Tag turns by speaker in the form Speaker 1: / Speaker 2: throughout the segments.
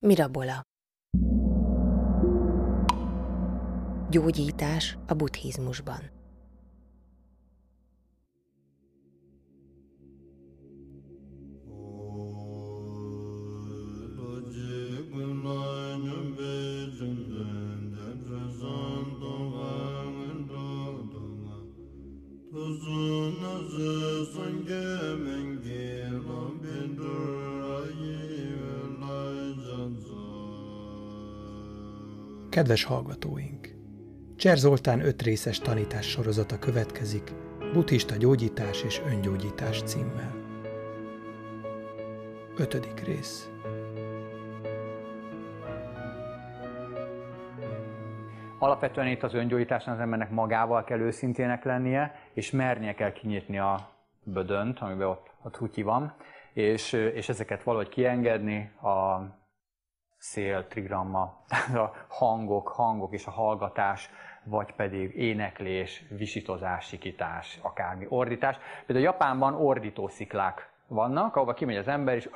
Speaker 1: Mirabola. Gyógyítás a buddhizmusban
Speaker 2: Kedves hallgatóink! Cser Zoltán öt részes tanítás sorozata következik, Buddhista gyógyítás és öngyógyítás címmel. Ötödik rész.
Speaker 3: Alapvetően itt az öngyógyításnál az embernek magával kell őszintének lennie, és mernie kell kinyitni a bödönt, amiben ott a trutyi van, és, és ezeket valahogy kiengedni, a szél, trigramma, a hangok, hangok és a hallgatás, vagy pedig éneklés, visítozás, sikítás, akármi, ordítás. Például Japánban ordító sziklák vannak, ahova kimegy az ember, és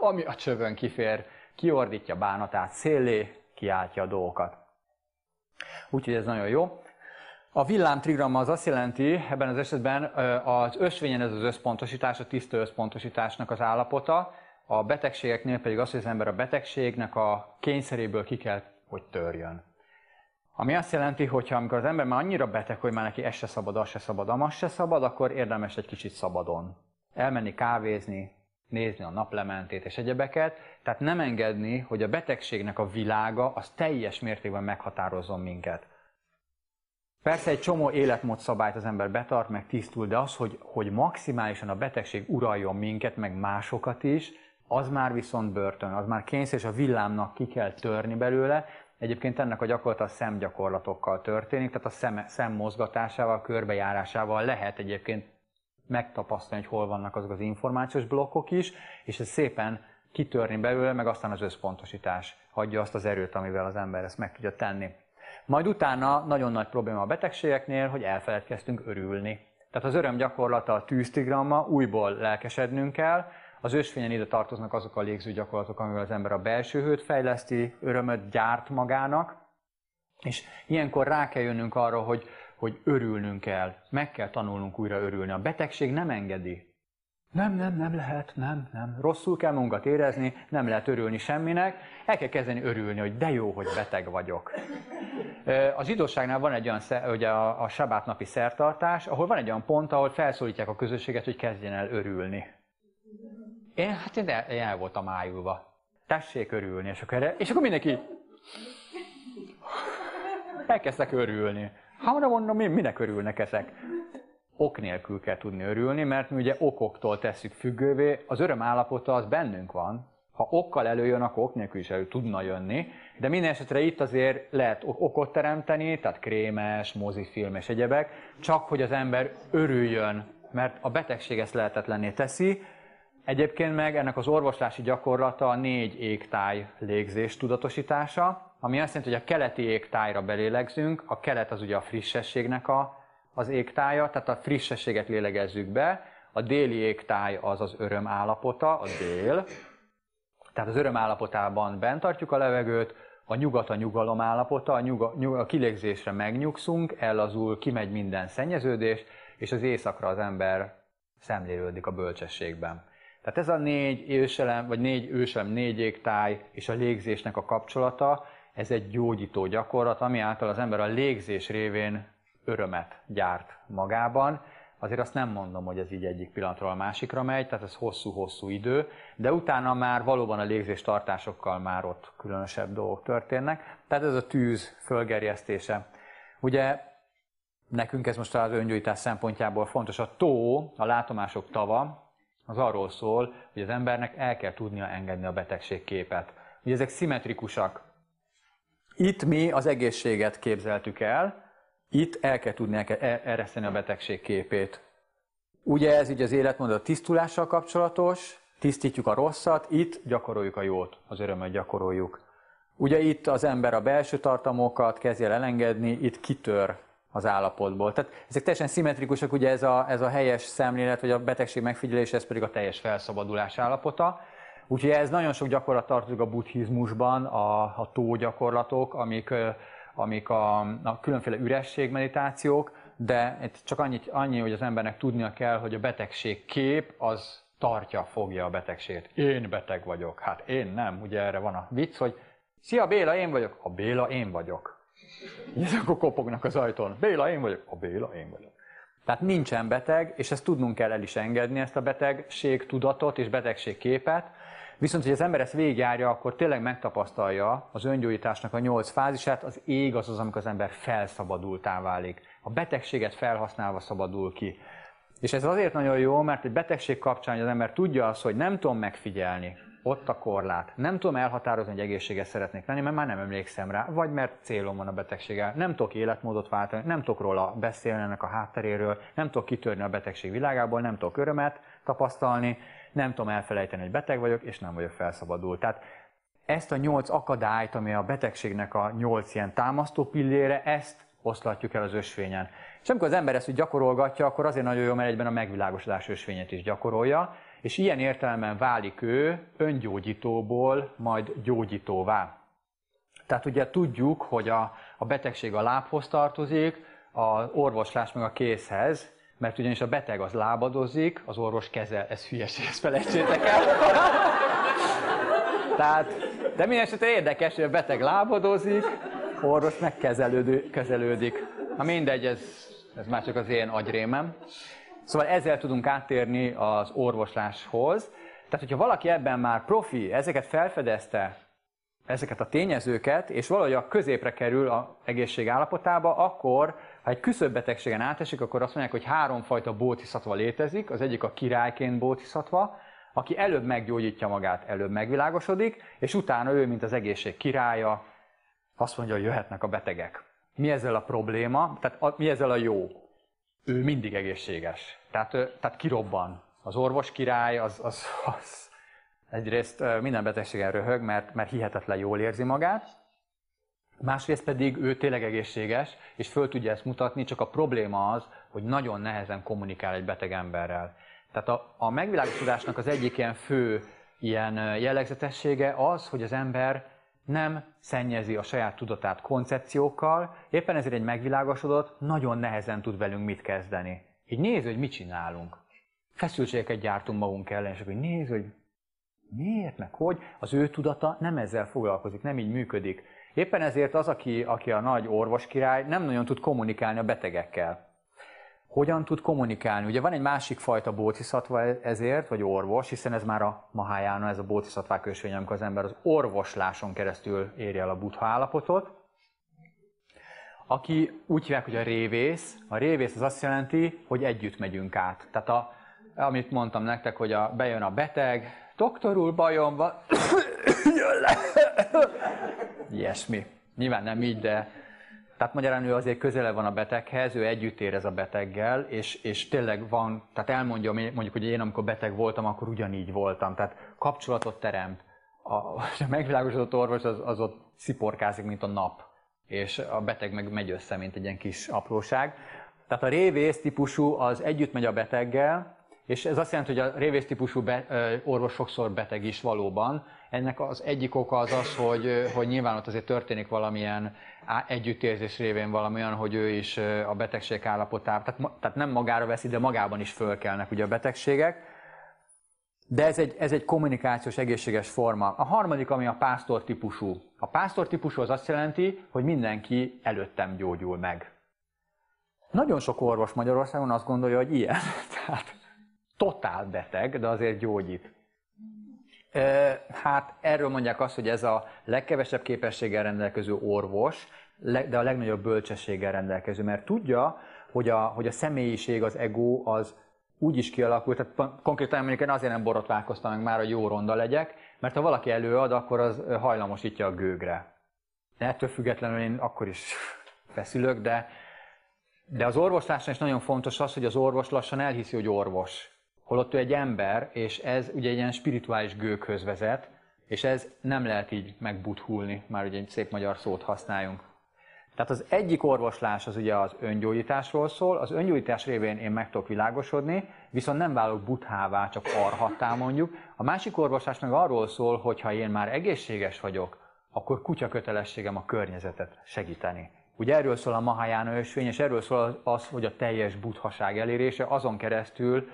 Speaker 3: ami a csövön kifér, kiordítja bánatát szélé, kiáltja a dolgokat. Úgyhogy ez nagyon jó. A villám trigramma az azt jelenti, ebben az esetben az ösvényen ez az összpontosítás, a tiszta összpontosításnak az állapota, a betegségeknél pedig az, hogy az ember a betegségnek a kényszeréből ki kell, hogy törjön. Ami azt jelenti, hogy amikor az ember már annyira beteg, hogy már neki ez se szabad, az se szabad, amaz se szabad, akkor érdemes egy kicsit szabadon. Elmenni kávézni, nézni a naplementét és egyebeket, tehát nem engedni, hogy a betegségnek a világa az teljes mértékben meghatározzon minket. Persze egy csomó életmódszabályt az ember betart, meg tisztul, de az, hogy, hogy maximálisan a betegség uraljon minket, meg másokat is, az már viszont börtön, az már kényszer, és a villámnak ki kell törni belőle. Egyébként ennek a gyakorlat a szemgyakorlatokkal történik, tehát a szem, szem mozgatásával, körbejárásával lehet egyébként megtapasztalni, hogy hol vannak azok az információs blokkok is, és ez szépen kitörni belőle, meg aztán az összpontosítás adja azt az erőt, amivel az ember ezt meg tudja tenni. Majd utána nagyon nagy probléma a betegségeknél, hogy elfeledkeztünk örülni. Tehát az öröm gyakorlata a tűztigramma, újból lelkesednünk kell, az ősfényen ide tartoznak azok a légző gyakorlatok, amivel az ember a belső hőt fejleszti, örömöt gyárt magának, és ilyenkor rá kell jönnünk arra, hogy, hogy örülnünk kell, meg kell tanulnunk újra örülni. A betegség nem engedi. Nem, nem, nem lehet, nem, nem. Rosszul kell magunkat érezni, nem lehet örülni semminek. El kell kezdeni örülni, hogy de jó, hogy beteg vagyok. Az zsidóságnál van egy olyan, ugye a, a sabát napi szertartás, ahol van egy olyan pont, ahol felszólítják a közösséget, hogy kezdjen el örülni. Én, hát én el, én el voltam ájulva. Tessék örülni, és akkor, erre, és akkor mindenki elkezdtek örülni. Hát mondom, mi, minek örülnek ezek? Ok nélkül kell tudni örülni, mert mi ugye okoktól tesszük függővé, az öröm állapota az bennünk van, ha okkal előjön, akkor ok nélkül is elő tudna jönni, de minden esetre itt azért lehet okot teremteni, tehát krémes, mozifilm és egyebek, csak hogy az ember örüljön, mert a betegség ezt lehetetlenné teszi, Egyébként meg ennek az orvoslási gyakorlata a négy égtáj légzés tudatosítása, ami azt jelenti, hogy a keleti égtájra belélegzünk, a kelet az ugye a frissességnek a, az égtája, tehát a frissességet lélegezzük be, a déli égtáj az az öröm állapota, a dél, tehát az öröm állapotában bent tartjuk a levegőt, a nyugat a nyugalom állapota, a, nyuga, nyug, a kilégzésre megnyugszunk, ellazul, kimegy minden szennyeződés, és az éjszakra az ember szemlélődik a bölcsességben. Tehát ez a négy őselem, vagy négy őselem, négy égtáj és a légzésnek a kapcsolata, ez egy gyógyító gyakorlat, ami által az ember a légzés révén örömet gyárt magában. Azért azt nem mondom, hogy ez így egyik pillanatról a másikra megy, tehát ez hosszú-hosszú idő, de utána már valóban a légzés tartásokkal már ott különösebb dolgok történnek. Tehát ez a tűz fölgerjesztése. Ugye nekünk ez most az öngyújtás szempontjából fontos. A tó, a látomások tava, az arról szól, hogy az embernek el kell tudnia engedni a betegség képet. Ugye ezek szimmetrikusak. Itt mi az egészséget képzeltük el, itt el kell tudni ereszteni a betegség képét. Ugye ez így az életmód a tisztulással kapcsolatos, tisztítjuk a rosszat, itt gyakoroljuk a jót, az örömöt gyakoroljuk. Ugye itt az ember a belső tartamokat kezdje el elengedni, itt kitör az állapotból. Tehát ezek teljesen szimmetrikusak, ugye ez a, ez a helyes szemlélet, vagy a betegség megfigyelése, ez pedig a teljes felszabadulás állapota. Úgyhogy ez nagyon sok gyakorlat tartozik a buddhizmusban, a, a tó gyakorlatok, amik, amik a, a különféle üresség meditációk, de itt csak annyi, annyi, hogy az embernek tudnia kell, hogy a betegség kép az tartja, fogja a betegséget. Én beteg vagyok. Hát én nem. Ugye erre van a vicc, hogy Szia Béla, én vagyok. A Béla, én vagyok. És akkor kopognak az ajtón. Béla, én vagyok. A Béla, én vagyok. Tehát nincsen beteg, és ezt tudnunk kell el is engedni, ezt a betegség tudatot és betegség képet. Viszont, hogy az ember ezt végigjárja, akkor tényleg megtapasztalja az öngyógyításnak a nyolc fázisát, az ég az az, amikor az ember felszabadultá válik. A betegséget felhasználva szabadul ki. És ez azért nagyon jó, mert egy betegség kapcsán az ember tudja azt, hogy nem tudom megfigyelni, ott a korlát. Nem tudom elhatározni, hogy egészséges szeretnék lenni, mert már nem emlékszem rá, vagy mert célom van a betegséggel. Nem tudok életmódot váltani, nem tudok róla beszélni ennek a hátteréről, nem tudok kitörni a betegség világából, nem tudok örömet tapasztalni, nem tudom elfelejteni, hogy beteg vagyok, és nem vagyok felszabadult. Tehát ezt a nyolc akadályt, ami a betegségnek a nyolc ilyen támasztó pillére, ezt oszlatjuk el az ösvényen. És amikor az ember ezt gyakorolgatja, akkor azért nagyon jó, mert egyben a megvilágosodás ösvényét is gyakorolja, és ilyen értelemben válik ő öngyógyítóból majd gyógyítóvá. Tehát ugye tudjuk, hogy a, a betegség a lábhoz tartozik, az orvoslás meg a kézhez, mert ugyanis a beteg az lábadozik, az orvos kezel, ez hülyeség, ezt felejtsétek el. Tehát, de minden esetre érdekes, hogy a beteg lábadozik, orvos megkezelődik. Na mindegy, ez, ez már csak az én agyrémem. Szóval ezzel tudunk áttérni az orvosláshoz. Tehát, hogyha valaki ebben már profi, ezeket felfedezte, ezeket a tényezőket, és valahogy a középre kerül a egészség állapotába, akkor, ha egy küszöbbetegségen átesik, akkor azt mondják, hogy háromfajta bótiszatva létezik. Az egyik a királyként bótiszatva, aki előbb meggyógyítja magát, előbb megvilágosodik, és utána ő, mint az egészség királya, azt mondja, hogy jöhetnek a betegek. Mi ezzel a probléma? Tehát mi ezzel a jó? Ő mindig egészséges. Tehát, tehát kirobban. Az orvos király az, az, az egyrészt minden betegségen röhög, mert, mert hihetetlen jól érzi magát, másrészt pedig ő tényleg egészséges, és föl tudja ezt mutatni, csak a probléma az, hogy nagyon nehezen kommunikál egy beteg emberrel. Tehát a, a megvilágosodásnak az egyik ilyen fő ilyen jellegzetessége az, hogy az ember nem szennyezi a saját tudatát koncepciókkal, éppen ezért egy megvilágosodott nagyon nehezen tud velünk mit kezdeni. Így néz, hogy mit csinálunk. Feszültségeket gyártunk magunk ellen, és akkor néz, hogy miért, meg hogy. Az ő tudata nem ezzel foglalkozik, nem így működik. Éppen ezért az, aki, aki a nagy orvoskirály, nem nagyon tud kommunikálni a betegekkel. Hogyan tud kommunikálni? Ugye van egy másik fajta bóciszatva ezért, vagy orvos, hiszen ez már a Mahájána, ez a bóciszatvák ösvény, amikor az ember az orvosláson keresztül érje el a buddha állapotot aki úgy hívják, hogy a révész. A révész az azt jelenti, hogy együtt megyünk át. Tehát a, amit mondtam nektek, hogy a, bejön a beteg, doktor úr, bajom van. Ilyesmi. Nyilván nem így, de tehát magyarán ő azért közele van a beteghez, ő együtt érez a beteggel, és, és tényleg van, tehát elmondja, mondjuk, hogy én amikor beteg voltam, akkor ugyanígy voltam. Tehát kapcsolatot teremt. A, a megvilágosodott orvos az, az ott sziporkázik, mint a nap és a beteg meg megy össze, mint egy ilyen kis apróság. Tehát a révész típusú az együtt megy a beteggel, és ez azt jelenti, hogy a révész típusú be, orvos sokszor beteg is valóban. Ennek az egyik oka az az, hogy, hogy nyilván ott azért történik valamilyen együttérzés révén valamilyen, hogy ő is a betegség állapotában, tehát, tehát nem magára veszi, de magában is fölkelnek ugye a betegségek. De ez egy, ez egy kommunikációs egészséges forma. A harmadik, ami a pásztor típusú. A pásztor típusú az azt jelenti, hogy mindenki előttem gyógyul meg. Nagyon sok orvos Magyarországon azt gondolja, hogy ilyen. Tehát totál beteg, de azért gyógyít. Hát erről mondják azt, hogy ez a legkevesebb képességgel rendelkező orvos, de a legnagyobb bölcsességgel rendelkező, mert tudja, hogy a, hogy a személyiség, az ego az úgy is kialakult, tehát konkrétan mondjuk én azért nem borotválkoztam meg már, hogy jó ronda legyek, mert ha valaki előad, akkor az hajlamosítja a gőgre. Ettől függetlenül én akkor is feszülök, de, de az orvoslásnál is nagyon fontos az, hogy az orvos lassan elhiszi, hogy orvos. Holott ő egy ember, és ez ugye egy ilyen spirituális gőghöz vezet, és ez nem lehet így megbuthulni, már ugye egy szép magyar szót használjunk. Tehát az egyik orvoslás az ugye az öngyógyításról szól, az öngyógyítás révén én meg tudok világosodni, viszont nem válok buthává, csak arhattá mondjuk. A másik orvoslás meg arról szól, hogy ha én már egészséges vagyok, akkor kutya kötelességem a környezetet segíteni. Ugye erről szól a Mahayana ösvény, és erről szól az, hogy a teljes buthaság elérése azon keresztül,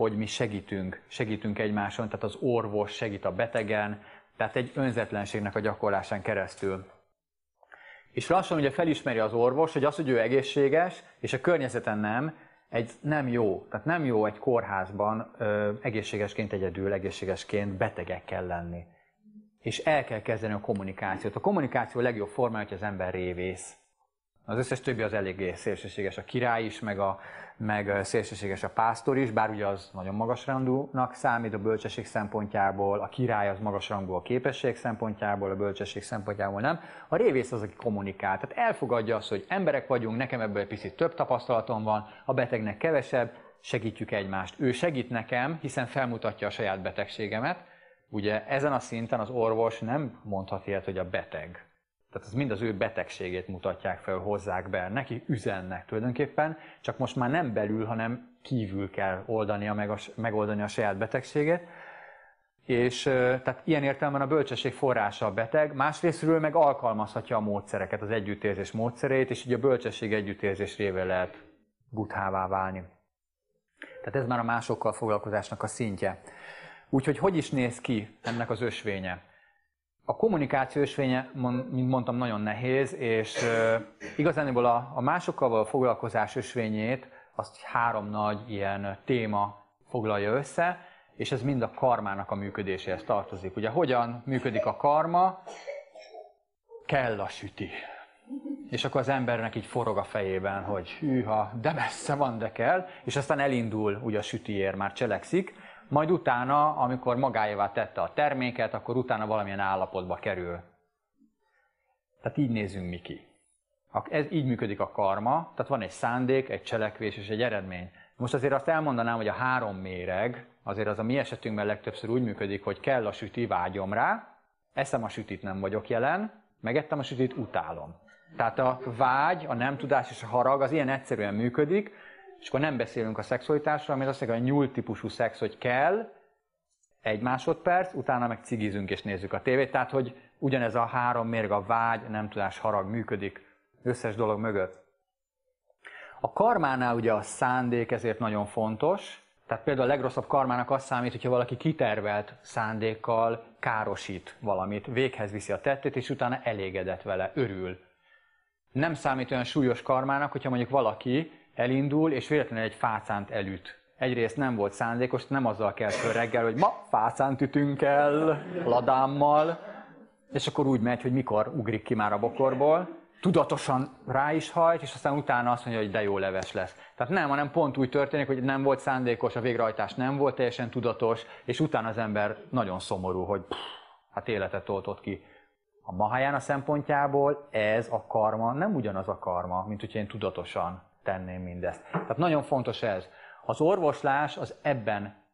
Speaker 3: hogy mi segítünk, segítünk egymáson, tehát az orvos segít a betegen, tehát egy önzetlenségnek a gyakorlásán keresztül. És lassan ugye felismeri az orvos, hogy az, hogy ő egészséges, és a környezeten nem, egy nem jó. Tehát nem jó egy kórházban ö, egészségesként egyedül, egészségesként betegekkel lenni. És el kell kezdeni a kommunikációt. A kommunikáció a legjobb formája, hogy az ember révész. Az összes többi az eléggé szélsőséges. A király is, meg, a, meg szélsőséges a pásztor is, bár ugye az nagyon magas rangúnak számít a bölcsesség szempontjából, a király az magas rangú a képesség szempontjából, a bölcsesség szempontjából nem. A révész az, aki kommunikál. Tehát elfogadja azt, hogy emberek vagyunk, nekem ebből egy picit több tapasztalatom van, a betegnek kevesebb, segítjük egymást. Ő segít nekem, hiszen felmutatja a saját betegségemet. Ugye ezen a szinten az orvos nem mondhat ilyet, hogy a beteg tehát az mind az ő betegségét mutatják fel, hozzák be, neki üzennek tulajdonképpen, csak most már nem belül, hanem kívül kell oldania meg a, megoldani a saját betegségét. És tehát ilyen értelemben a bölcsesség forrása a beteg, másrésztről meg alkalmazhatja a módszereket, az együttérzés módszereit, és így a bölcsesség együttérzés révén lehet buthává válni. Tehát ez már a másokkal foglalkozásnak a szintje. Úgyhogy hogy is néz ki ennek az ösvénye? A kommunikáció ösvénye, mint mondtam, nagyon nehéz, és igazániból a, a másokkal való foglalkozás ösvényét azt három nagy ilyen téma foglalja össze, és ez mind a karmának a működéséhez tartozik. Ugye hogyan működik a karma? Kell a süti. És akkor az embernek így forog a fejében, hogy hűha, de messze van, de kell, és aztán elindul ugye a sütiér, már cselekszik, majd utána, amikor magáévá tette a terméket, akkor utána valamilyen állapotba kerül. Tehát így nézünk mi ki. Ez így működik a karma, tehát van egy szándék, egy cselekvés és egy eredmény. Most azért azt elmondanám, hogy a három méreg, azért az a mi esetünkben legtöbbször úgy működik, hogy kell a süti, vágyom rá, eszem a sütit, nem vagyok jelen, megettem a sütit, utálom. Tehát a vágy, a nem tudás és a harag az ilyen egyszerűen működik, és akkor nem beszélünk a szexualitásról, ami azt mondja, hogy a nyúlt típusú szex, hogy kell, egy másodperc, utána meg cigizünk és nézzük a tévét. Tehát, hogy ugyanez a három mérg, a vágy, nem tudás, harag működik összes dolog mögött. A karmánál ugye a szándék ezért nagyon fontos, tehát például a legrosszabb karmának az számít, hogyha valaki kitervelt szándékkal károsít valamit, véghez viszi a tettét, és utána elégedett vele, örül. Nem számít olyan súlyos karmának, hogyha mondjuk valaki elindul, és véletlenül egy fácánt elüt. Egyrészt nem volt szándékos, nem azzal kell föl reggel, hogy ma fácánt ütünk el ladámmal, és akkor úgy megy, hogy mikor ugrik ki már a bokorból, tudatosan rá is hajt, és aztán utána azt mondja, hogy de jó leves lesz. Tehát nem, hanem pont úgy történik, hogy nem volt szándékos, a végrehajtás nem volt teljesen tudatos, és utána az ember nagyon szomorú, hogy pff, hát életet toltott ki. A Mahayana szempontjából ez a karma nem ugyanaz a karma, mint hogyha én tudatosan tenném mindezt. Tehát nagyon fontos ez. Az orvoslás az ebben,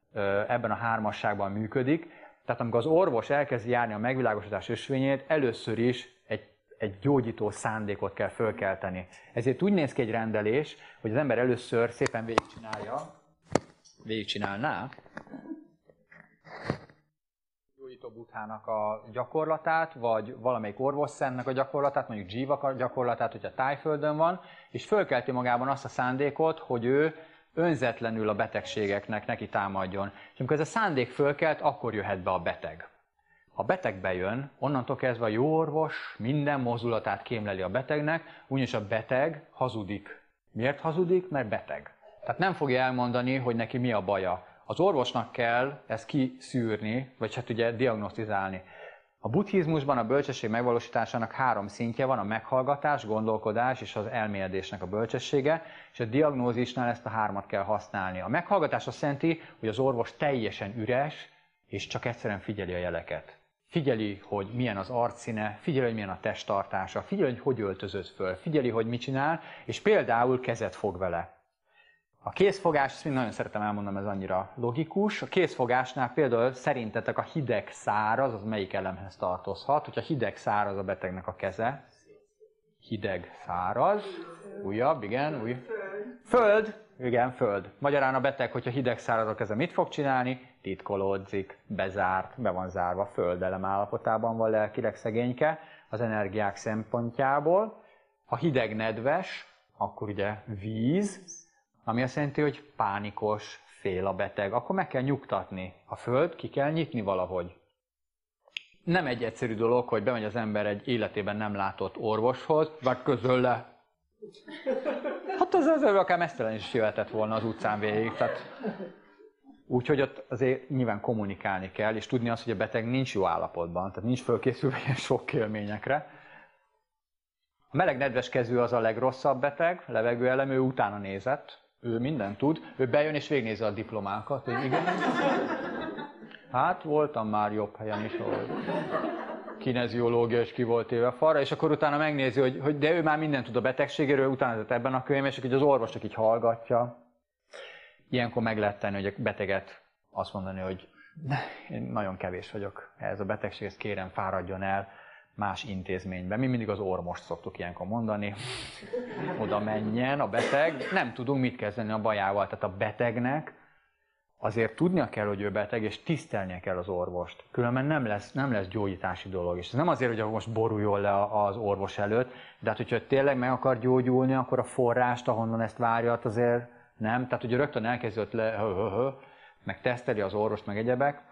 Speaker 3: ebben a hármasságban működik, tehát amikor az orvos elkezdi járni a megvilágosítás ösvényét, először is egy, egy gyógyító szándékot kell fölkelteni. Ezért úgy néz ki egy rendelés, hogy az ember először szépen végigcsinálja, végigcsinálná, gyógyító buthának a gyakorlatát, vagy valamelyik orvosszennek a gyakorlatát, mondjuk Jiva gyakorlatát, hogyha tájföldön van, és fölkelti magában azt a szándékot, hogy ő önzetlenül a betegségeknek neki támadjon. És amikor ez a szándék fölkelt, akkor jöhet be a beteg. Ha beteg bejön, onnantól kezdve a jó orvos minden mozdulatát kémleli a betegnek, úgyis a beteg hazudik. Miért hazudik? Mert beteg. Tehát nem fogja elmondani, hogy neki mi a baja. Az orvosnak kell ezt kiszűrni, vagy hát ugye diagnosztizálni. A buddhizmusban a bölcsesség megvalósításának három szintje van, a meghallgatás, gondolkodás és az elmélyedésnek a bölcsessége, és a diagnózisnál ezt a hármat kell használni. A meghallgatás azt jelenti, hogy az orvos teljesen üres, és csak egyszerűen figyeli a jeleket. Figyeli, hogy milyen az arcszíne, figyeli, hogy milyen a testtartása, figyeli, hogy hogy öltözött föl, figyeli, hogy mit csinál, és például kezet fog vele. A kézfogás, ezt mind nagyon szeretem elmondani, ez annyira logikus. A kézfogásnál például szerintetek a hideg száraz, az melyik elemhez tartozhat? Hogyha hideg száraz a betegnek a keze, hideg, száraz, újabb, igen, új. Föld, igen, föld. Magyarán a beteg, hogyha hideg száraz a keze, mit fog csinálni? Titkolódzik, bezárt, be van zárva, földelem állapotában van lelkileg szegényke az energiák szempontjából. Ha hideg nedves, akkor ugye víz, ami azt jelenti, hogy pánikos, fél a beteg, akkor meg kell nyugtatni. A föld ki kell nyitni valahogy. Nem egy egyszerű dolog, hogy bemegy az ember egy életében nem látott orvoshoz, vagy közöl le. Hát az az akár mesztelen is jöhetett volna az utcán végig. Tehát Úgyhogy ott azért nyilván kommunikálni kell, és tudni azt, hogy a beteg nincs jó állapotban, tehát nincs fölkészülve ilyen sok élményekre. A meleg nedves kezű az a legrosszabb beteg, levegőelem, ő utána nézett, ő mindent tud, ő bejön és végnézi a diplomákat, hogy igen. Hát voltam már jobb helyen is, ahol kineziológia is ki volt éve falra, és akkor utána megnézi, hogy, hogy de ő már mindent tud a betegségéről, utána ebben a könyvben, és az orvos csak így hallgatja. Ilyenkor meg lehet tenni, hogy a beteget azt mondani, hogy én nagyon kevés vagyok ehhez a betegséghez, kérem fáradjon el, más intézményben. Mi mindig az ormost szoktuk ilyenkor mondani. Oda menjen a beteg. Nem tudunk mit kezdeni a bajával. Tehát a betegnek azért tudnia kell, hogy ő beteg, és tisztelnie kell az orvost. Különben nem lesz, nem lesz gyógyítási dolog. És ez nem azért, hogy most boruljon le az orvos előtt, de hát, hogyha tényleg meg akar gyógyulni, akkor a forrást, ahonnan ezt várja, hát azért nem. Tehát, hogy rögtön elkezdődött le, meg teszteli az orvost, meg egyebek.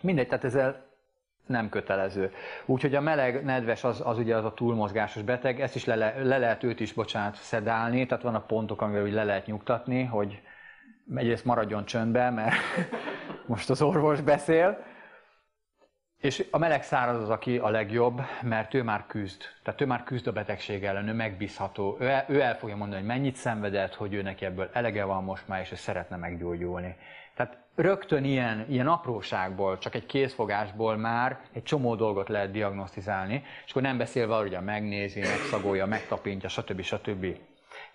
Speaker 3: Mindegy, tehát ezzel nem kötelező. Úgyhogy a meleg, nedves az, az ugye az a túlmozgásos beteg, ezt is le, le, le lehet őt is, bocsánat, szedálni, tehát vannak pontok, amivel úgy le lehet nyugtatni, hogy egyrészt maradjon csöndbe, mert most az orvos beszél, és a meleg száraz az, aki a legjobb, mert ő már küzd. Tehát ő már küzd a betegség ellen, ő megbízható. Ő el, ő el fogja mondani, hogy mennyit szenvedett, hogy ő neki ebből elege van most már, és ő szeretne meggyógyulni. Tehát rögtön ilyen, ilyen apróságból, csak egy készfogásból már egy csomó dolgot lehet diagnosztizálni, és akkor nem beszélve arról, hogy a megnézi, megszagolja, megtapintja, stb. stb.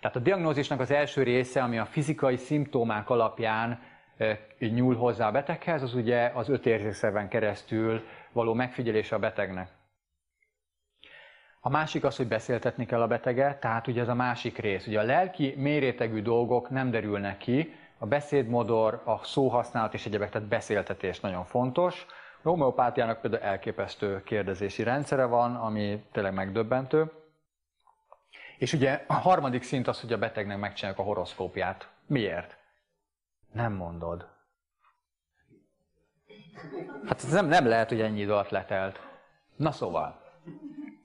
Speaker 3: Tehát a diagnózisnak az első része, ami a fizikai szimptomák alapján nyúl hozzá a beteghez, az ugye az öt érzékszerven keresztül való megfigyelése a betegnek. A másik az, hogy beszéltetni kell a beteget, tehát ugye ez a másik rész. Ugye a lelki mérétegű dolgok nem derülnek ki, a beszédmodor, a szóhasználat és egyebek, tehát beszéltetés nagyon fontos. A homeopátiának például elképesztő kérdezési rendszere van, ami tényleg megdöbbentő. És ugye a harmadik szint az, hogy a betegnek megcsináljuk a horoszkópját. Miért? Nem mondod. Hát ez nem, nem lehet, hogy ennyi idő alatt letelt. Na szóval,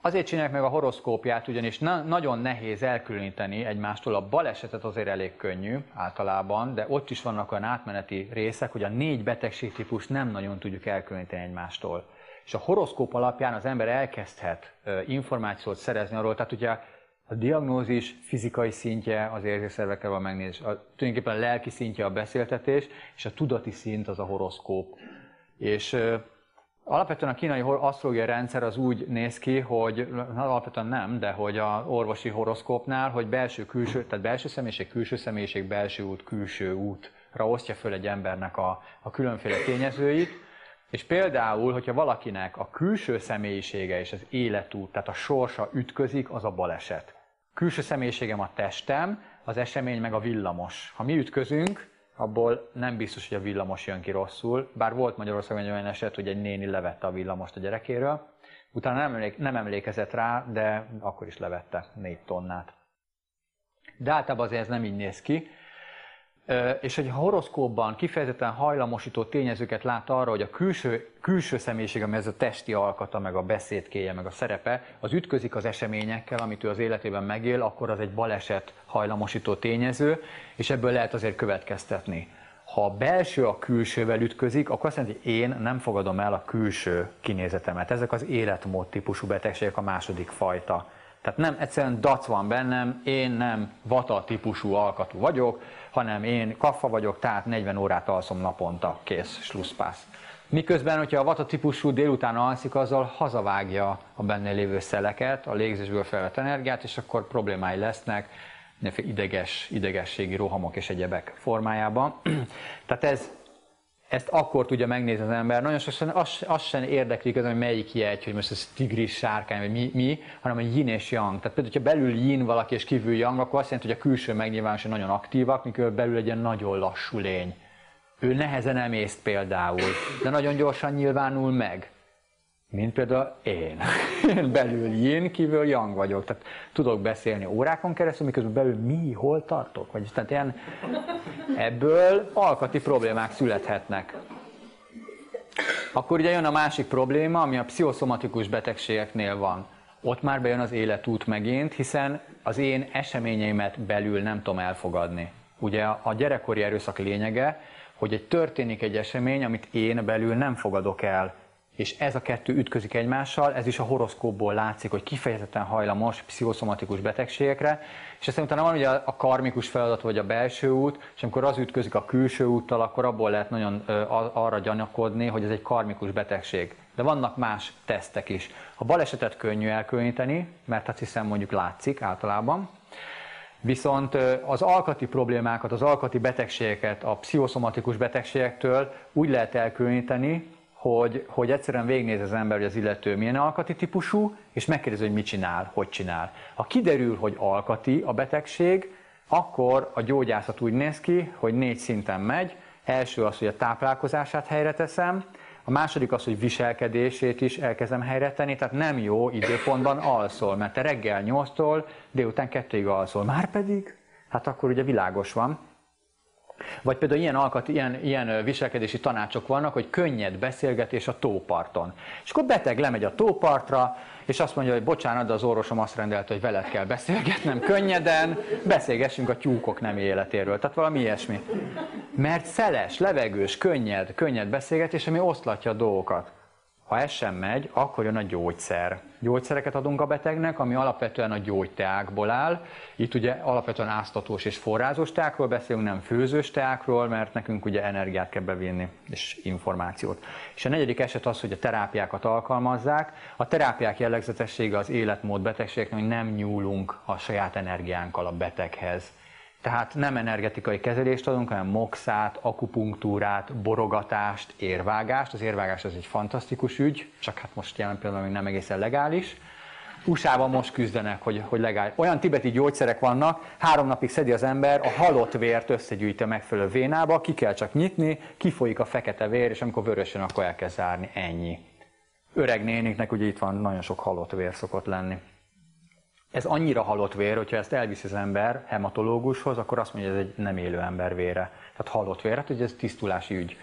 Speaker 3: Azért csinálják meg a horoszkópját, ugyanis na- nagyon nehéz elkülöníteni egymástól. A balesetet azért elég könnyű általában, de ott is vannak olyan átmeneti részek, hogy a négy betegségtípus nem nagyon tudjuk elkülöníteni egymástól. És a horoszkóp alapján az ember elkezdhet információt szerezni arról, tehát ugye a diagnózis fizikai szintje az érzékszervekkel van megnézni, a, tulajdonképpen a lelki szintje a beszéltetés, és a tudati szint az a horoszkóp. És Alapvetően a kínai asztrológiai rendszer az úgy néz ki, hogy alapvetően nem, de hogy a orvosi horoszkópnál, hogy belső-külső, tehát belső személyiség, külső személyiség, belső út, külső útra osztja föl egy embernek a, a különféle tényezőit, és például, hogyha valakinek a külső személyisége és az életút, tehát a sorsa ütközik, az a baleset. Külső személyiségem a testem, az esemény meg a villamos. Ha mi ütközünk, abból nem biztos, hogy a villamos jön ki rosszul, bár volt Magyarországon egy olyan eset, hogy egy néni levette a villamost a gyerekéről, utána nem, emlék, nem emlékezett rá, de akkor is levette négy tonnát. De általában azért ez nem így néz ki, és a horoszkópban kifejezetten hajlamosító tényezőket lát arra, hogy a külső, külső személyiség, ami ez a testi alkata, meg a beszédkéje, meg a szerepe, az ütközik az eseményekkel, amit ő az életében megél, akkor az egy baleset hajlamosító tényező, és ebből lehet azért következtetni. Ha a belső a külsővel ütközik, akkor azt jelenti, hogy én nem fogadom el a külső kinézetemet. Ezek az életmód típusú betegségek a második fajta. Tehát nem egyszerűen dac van bennem, én nem vata típusú alkatú vagyok, hanem én kaffa vagyok, tehát 40 órát alszom naponta, kész, slusszpász. Miközben, hogyha a vata típusú délután alszik, azzal hazavágja a benne lévő szeleket, a légzésből felvett energiát, és akkor problémái lesznek, ideges, idegességi rohamok és egyebek formájában. Tehát ez ezt akkor tudja megnézni az ember. Nagyon sokszor az, az sem érdekli hogy melyik jegy, hogy most ez tigris, sárkány, vagy mi, mi hanem a yin és yang. Tehát például, ha belül yin valaki és kívül yang, akkor azt jelenti, hogy a külső megnyilvánulás nagyon aktívak, mikor belül egy ilyen nagyon lassú lény. Ő nehezen emészt például, de nagyon gyorsan nyilvánul meg. Mint például én. belül yin, kívül yang vagyok. Tehát tudok beszélni órákon keresztül, miközben belül mi, hol tartok. Vagyis tehát ilyen, ebből alkati problémák születhetnek. Akkor ugye jön a másik probléma, ami a pszichoszomatikus betegségeknél van. Ott már bejön az életút megint, hiszen az én eseményeimet belül nem tudom elfogadni. Ugye a gyerekkori erőszak lényege, hogy egy történik egy esemény, amit én belül nem fogadok el, és ez a kettő ütközik egymással, ez is a horoszkópból látszik, hogy kifejezetten hajlamos pszichoszomatikus betegségekre, és aztán utána van ugye a karmikus feladat, vagy a belső út, és amikor az ütközik a külső úttal, akkor abból lehet nagyon arra gyanakodni, hogy ez egy karmikus betegség. De vannak más tesztek is. A balesetet könnyű elkülöníteni, mert azt hiszem mondjuk látszik általában, Viszont az alkati problémákat, az alkati betegségeket a pszichoszomatikus betegségektől úgy lehet elkülöníteni, hogy, hogy egyszerűen végignéz az ember, hogy az illető milyen alkati típusú, és megkérdezi, hogy mit csinál, hogy csinál. Ha kiderül, hogy alkati a betegség, akkor a gyógyászat úgy néz ki, hogy négy szinten megy. Első az, hogy a táplálkozását helyre teszem, a második az, hogy viselkedését is elkezdem helyre tenni, tehát nem jó időpontban alszol, mert te reggel 8-tól délután 2-ig alszol. Márpedig, hát akkor ugye világos van. Vagy például ilyen, alkat, ilyen, ilyen viselkedési tanácsok vannak, hogy könnyed beszélgetés a tóparton. És akkor beteg lemegy a tópartra, és azt mondja, hogy bocsánat, de az orvosom azt rendelte, hogy veled kell beszélgetnem könnyeden, beszélgessünk a tyúkok nem életéről. Tehát valami ilyesmi. Mert szeles, levegős, könnyed, könnyed beszélgetés, ami oszlatja a dolgokat. Ha ez sem megy, akkor jön a gyógyszer. Gyógyszereket adunk a betegnek, ami alapvetően a gyógyteákból áll. Itt ugye alapvetően áztatós és forrázós teákról beszélünk, nem főzős teákról, mert nekünk ugye energiát kell bevinni, és információt. És a negyedik eset az, hogy a terápiákat alkalmazzák. A terápiák jellegzetessége az életmód betegségeknek, hogy nem nyúlunk a saját energiánkkal a beteghez tehát nem energetikai kezelést adunk, hanem moxát, akupunktúrát, borogatást, érvágást. Az érvágás az egy fantasztikus ügy, csak hát most jelen pillanatban még nem egészen legális. USA-ban most küzdenek, hogy, hogy legális. Olyan tibeti gyógyszerek vannak, három napig szedi az ember, a halott vért összegyűjti a megfelelő vénába, ki kell csak nyitni, kifolyik a fekete vér, és amikor vörösen, akkor el kell zárni. Ennyi. Öreg néniknek ugye itt van nagyon sok halott vér szokott lenni ez annyira halott vér, hogyha ezt elviszi az ember hematológushoz, akkor azt mondja, hogy ez egy nem élő ember vére. Tehát halott vér, hát ugye ez tisztulási ügy.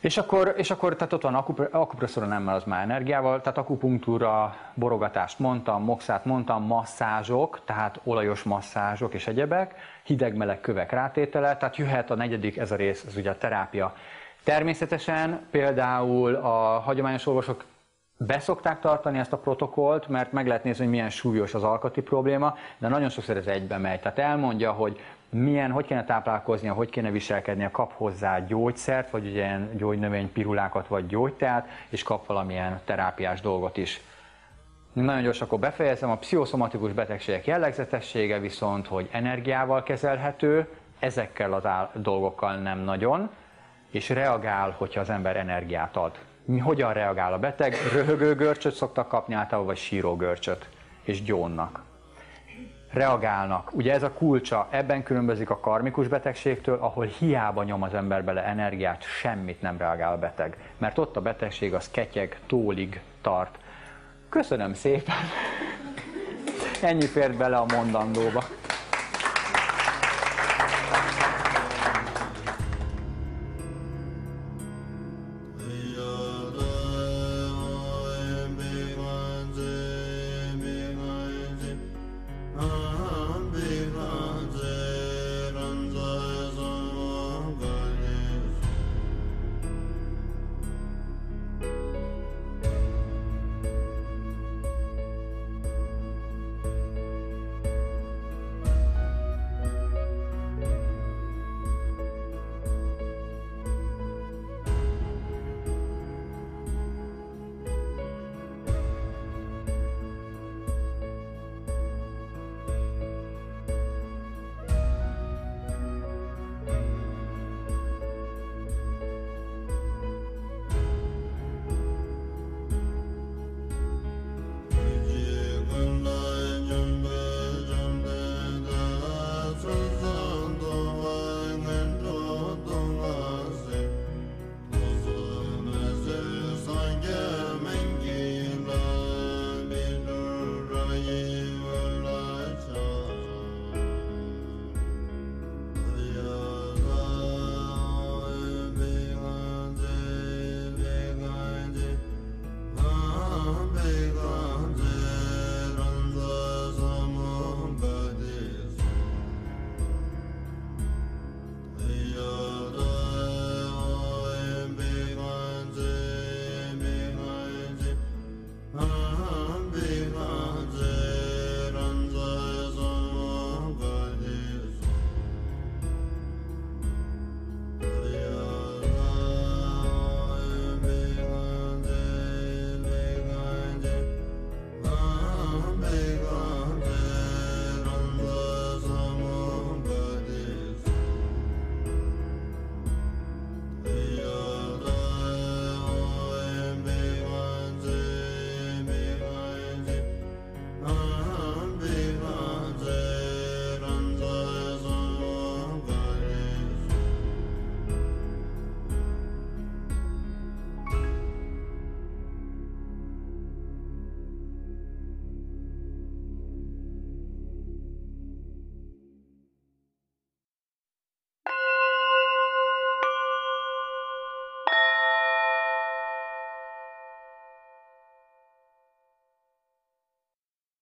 Speaker 3: És akkor, és akkor tehát ott van akupresszora nemmel, az már energiával, tehát akupunktúra, borogatást mondtam, moxát mondtam, masszázsok, tehát olajos masszázsok és egyebek, hideg-meleg kövek rátétele, tehát jöhet a negyedik, ez a rész, ez ugye a terápia. Természetesen például a hagyományos orvosok Beszokták tartani ezt a protokollt, mert meg lehet nézni, hogy milyen súlyos az alkati probléma, de nagyon sokszor ez egybe megy. Tehát elmondja, hogy milyen, hogy kéne táplálkoznia, hogy kéne viselkednie, kap hozzá gyógyszert, vagy ilyen gyógynövény pirulákat, vagy gyógyteát, és kap valamilyen terápiás dolgot is. Nagyon gyorsan akkor befejezem, a pszichoszomatikus betegségek jellegzetessége viszont, hogy energiával kezelhető, ezekkel az dolgokkal nem nagyon, és reagál, hogyha az ember energiát ad hogyan reagál a beteg, röhögő görcsöt szoktak kapni általában, vagy síró görcsöt, és gyónnak. Reagálnak. Ugye ez a kulcsa, ebben különbözik a karmikus betegségtől, ahol hiába nyom az ember bele energiát, semmit nem reagál a beteg. Mert ott a betegség az ketyeg, tólig tart. Köszönöm szépen! Ennyi fért bele a mondandóba.